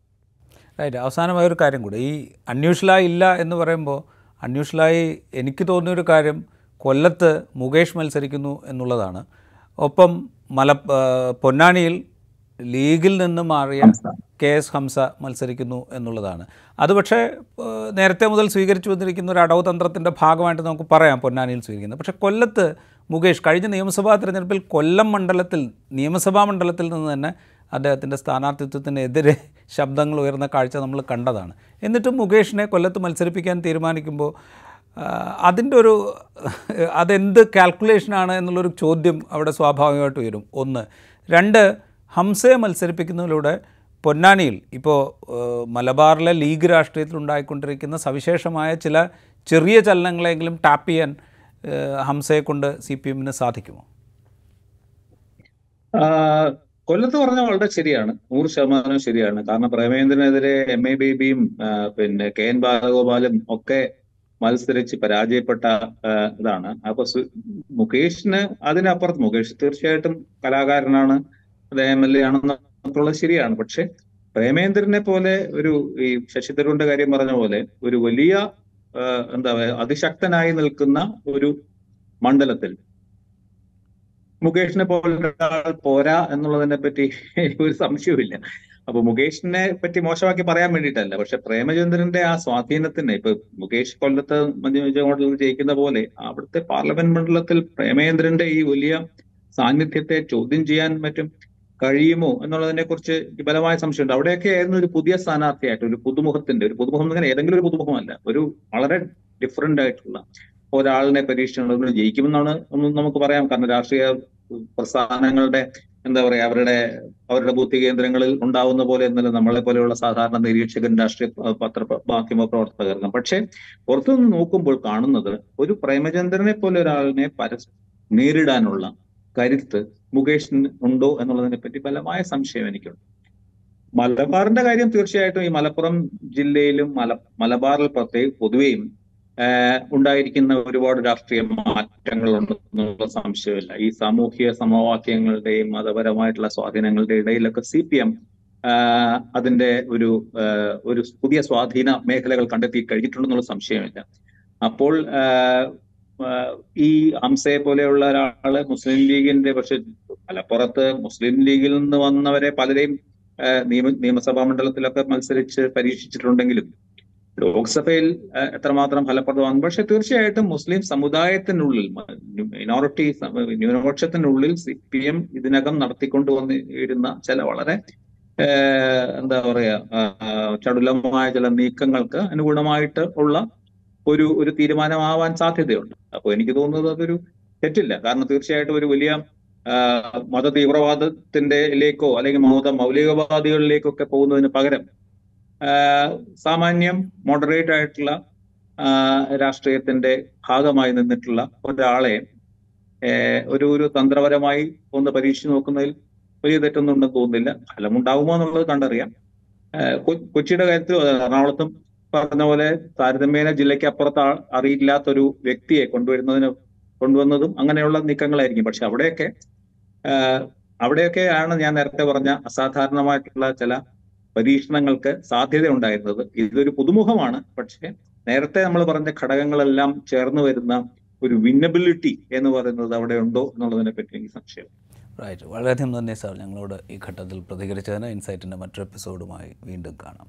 റൈറ്റ് അവസാനമായ ഒരു കാര്യം കൂടി. ഈ അൺയൂഷ്വലായി ഇല്ല എന്ന് പറയുമ്പോൾ അൺയൂഷ്വലായി എനിക്ക് തോന്നിയൊരു കാര്യം കൊല്ലത്ത് മുകേഷ് മത്സരിക്കുന്നു എന്നുള്ളതാണ്. ഒപ്പം മല പൊന്നാനിയിൽ ലീഗിൽ നിന്ന് മാറിയ കെ എസ് ഹംസ മത്സരിക്കുന്നു എന്നുള്ളതാണ്. അത് പക്ഷേ നേരത്തെ മുതൽ സ്വീകരിച്ചു വന്നിരിക്കുന്ന ഒരു അടവ് തന്ത്രത്തിന്റെ ഭാഗമായിട്ട് നമുക്ക് പറയാം പൊന്നാനിയിൽ സ്വീകരിക്കുന്നത്. പക്ഷേ കൊല്ലത്ത് മുകേഷ് കഴിഞ്ഞ നിയമസഭാ തിരഞ്ഞെടുപ്പിൽ കൊല്ലം മണ്ഡലത്തിൽ നിയമസഭാ മണ്ഡലത്തിൽ നിന്ന് തന്നെ അദ്ദേഹത്തിന്റെ സ്ഥാനാർത്ഥിത്വത്തിനെതിരെ ശബ്ദങ്ങൾ ഉയർന്ന കാഴ്ച നമ്മൾ കണ്ടതാണ്. എന്നിട്ടും മുകേഷിനെ കൊല്ലത്ത് മത്സരിപ്പിക്കാൻ തീരുമാനിക്കുമ്പോൾ അതിന്റെ ഒരു അതെന്ത് കാൽക്കുലേഷനാണ് എന്നുള്ളൊരു ചോദ്യം അവിടെ സ്വാഭാവികമായിട്ട് ഉയരും. ഒന്ന്. രണ്ട് ഹംസയെ മത്സരിപ്പിക്കുന്നതിലൂടെ പൊന്നാനിയിൽ ഇപ്പോൾ മലബാറിലെ ലീഗ് രാഷ്ട്രീയത്തിൽ ഉണ്ടായിക്കൊണ്ടിരിക്കുന്ന സവിശേഷമായ ചില ചെറിയ ചലനങ്ങളെങ്കിലും ടാപ്പ് ചെയ്യാൻ ഹംസയെ കൊണ്ട് സി പി എമ്മിന് സാധിക്കുമോ? കൊല്ലത്ത് പറഞ്ഞ വളരെ ശരിയാണ്. നൂറ് ശതമാനം ശരിയാണ്. കാരണം പ്രേമേന്ദ്രനെതിരെ എം എ ബേബിയും പിന്നെ കെ എൻ ബാലഗോപാലും ഒക്കെ മത്സരിച്ച് പരാജയപ്പെട്ട ഇതാണ്. അപ്പൊ മുകേഷിന് അതിനപ്പുറത്ത് മുകേഷ് തീർച്ചയായിട്ടും കലാകാരനാണ്. അദ്ദേഹം എം എൽ എ ആണെന്നുള്ളത് ശരിയാണ്. പക്ഷെ പ്രേമേന്ദ്രനെ പോലെ ഒരു ഈ ശശി തരൂരിന്റെ കാര്യം പറഞ്ഞ പോലെ ഒരു വലിയ എന്താ പറയുക അതിശക്തനായി നിൽക്കുന്ന ഒരു മണ്ഡലത്തിൽ മുകേഷിനെ പോലെ പോരാ എന്നുള്ളതിനെ പറ്റി ഒരു സംശയവുമില്ല. അപ്പൊ മുകേഷിനെ പറ്റി മോശമാക്കി പറയാൻ വേണ്ടിയിട്ടല്ല. പക്ഷെ പ്രേമചന്ദ്രന്റെ ആ സ്വാധീനത്തിന് ഇപ്പൊ മുകേഷ് കൊല്ലത്ത് മധ്യമേഖലയിൽ ജയിക്കുന്ന പോലെ അവിടുത്തെ പാർലമെന്റ് മണ്ഡലത്തിൽ പ്രേമേന്ദ്രന്റെ ഈ വലിയ സാന്നിധ്യത്തെ ചോദ്യം ചെയ്യാൻ പറ്റും. കഴിയുമോ എന്നുള്ളതിനെ കുറിച്ച് ബലമായ സംശയമുണ്ട് അവിടെയൊക്കെ ആയിരുന്നു ഒരു പുതിയ സ്ഥാനാർത്ഥിയായിട്ട് ഒരു പുതുമുഖത്തിന്റെ ഒരു പുതുമുഖം എന്ന് ഏതെങ്കിലും ഒരു പുതുമുഖമല്ല ഒരു വളരെ ഡിഫറെന്റ് ആയിട്ടുള്ള ഒരാളിനെ പരീക്ഷണങ്ങൾ ജയിക്കുമെന്നാണ് നമുക്ക് പറയാം. കാരണം രാഷ്ട്രീയ പ്രസ്ഥാനങ്ങളുടെ എന്താ പറയാ അവരുടെ അവരുടെ ബുദ്ധി കേന്ദ്രങ്ങളിൽ ഉണ്ടാവുന്ന പോലെ എന്നല്ല നമ്മളെ പോലെയുള്ള സാധാരണ നിരീക്ഷകൻ രാഷ്ട്രീയ പത്ര മാധ്യമ പ്രവർത്തകർക്കും. പക്ഷെ പുറത്തുനിന്ന് നോക്കുമ്പോൾ കാണുന്നത് ഒരു പ്രേമചന്ദ്രനെ പോലെ ഒരാളിനെ പരസ് നേരിടാനുള്ള കരുത്ത് മുകേഷിന് ഉണ്ടോ എന്നുള്ളതിനെ പറ്റി ബലമായ സംശയം എനിക്കുണ്ട്. മലബാറിന്റെ കാര്യം തീർച്ചയായിട്ടും ഈ മലപ്പുറം ജില്ലയിലും മല മലബാറിൽ പ്രത്യേക പൊതുവെയും ഉണ്ടായിരിക്കുന്ന ഒരുപാട് രാഷ്ട്രീയ മാറ്റങ്ങളുണ്ടെന്നുള്ള സംശയമില്ല. ഈ സാമൂഹിക സമവാക്യങ്ങളുടെയും മതപരമായിട്ടുള്ള സ്വാധീനങ്ങളുടെ ഇടയിലൊക്കെ സി പി എം അതിന്റെ ഒരു ഒരു പുതിയ സ്വാധീന മേഖലകൾ കണ്ടെത്തി കഴിഞ്ഞിട്ടുണ്ടെന്നുള്ള സംശയമില്ല. അപ്പോൾ ഈ അംസയെ പോലെയുള്ള ഒരാൾ മുസ്ലിം ലീഗിന്റെ പക്ഷെ മലപ്പുറത്ത് മുസ്ലിം ലീഗിൽ നിന്ന് വന്നവരെ പലരെയും നിയമ നിയമസഭാ മണ്ഡലത്തിലൊക്കെ മത്സരിച്ച് പരീക്ഷിച്ചിട്ടുണ്ടെങ്കിലും ലോക്സഭയിൽ എത്രമാത്രം ഫലപ്രദമാകും പക്ഷെ തീർച്ചയായിട്ടും മുസ്ലിം സമുദായത്തിനുള്ളിൽ മൈനോറിറ്റി ന്യൂനപക്ഷത്തിനുള്ളിൽ സി പി എം ഇതിനകം നടത്തിക്കൊണ്ടു വന്നിരുന്ന ചില വളരെ എന്താ പറയാ ചടുലമായ ചില നീക്കങ്ങൾക്ക് അനുഗുണമായിട്ട് ഉള്ള ഒരു ഒരു തീരുമാനമാവാൻ സാധ്യതയുണ്ട്. അപ്പോൾ എനിക്ക് തോന്നുന്നത് അതൊരു തെറ്റില്ല. കാരണം തീർച്ചയായിട്ടും ഒരു വലിയ മത തീവ്രവാദത്തിന്റെ ലേക്കോ അല്ലെങ്കിൽ മത മൗലികവാദികളിലേക്കോ ഒക്കെ പോകുന്നതിന് പകരം സാമാന്യം മോഡറേറ്റ് ആയിട്ടുള്ള രാഷ്ട്രീയത്തിന്റെ ഭാഗമായി നിന്നിട്ടുള്ള ഒരാളെ ഒരു ഒരു തന്ത്രപരമായി ഒന്ന് പരീക്ഷിച്ചു നോക്കുന്നതിൽ വലിയ തെറ്റൊന്നും ഉണ്ടെന്ന് തോന്നുന്നില്ല. ഫലമുണ്ടാകുമോ എന്നുള്ളത് കണ്ടറിയാം. കൊച്ചിയുടെ കാര്യത്തിൽ എറണാകുളത്തും പറഞ്ഞ പോലെ താരതമ്യേന ജില്ലയ്ക്ക് അപ്പുറത്ത് അറിയില്ലാത്തൊരു വ്യക്തിയെ കൊണ്ടുവരുന്നതിന് കൊണ്ടുവന്നതും അങ്ങനെയുള്ള നീക്കങ്ങളായിരിക്കും. പക്ഷെ അവിടെയൊക്കെ അവിടെയൊക്കെ ആണ് ഞാൻ നേരത്തെ പറഞ്ഞ അസാധാരണമായിട്ടുള്ള ചില പരീക്ഷണങ്ങൾക്ക് സാധ്യത ഉണ്ടായിരുന്നത് ഇതൊരു പുതുമുഖമാണ്. പക്ഷേ നേരത്തെ നമ്മൾ പറഞ്ഞ ഘടകങ്ങളെല്ലാം ചേർന്ന് വരുന്ന ഒരു വിന്നബിലിറ്റി എന്ന് പറയുന്നത് അവിടെ ഉണ്ടോ എന്നുള്ളതിനെ പറ്റി എനിക്ക് സംശയം റൈറ്റ് വളരെയധികം നന്ദി സാർ. ഞങ്ങളോട് ഈ ഘട്ടത്തിൽ പ്രതികരിച്ചതിന് ഇൻസൈറ്റിന്റെ മറ്റൊരു എപ്പിസോഡുമായി വീണ്ടും കാണാം.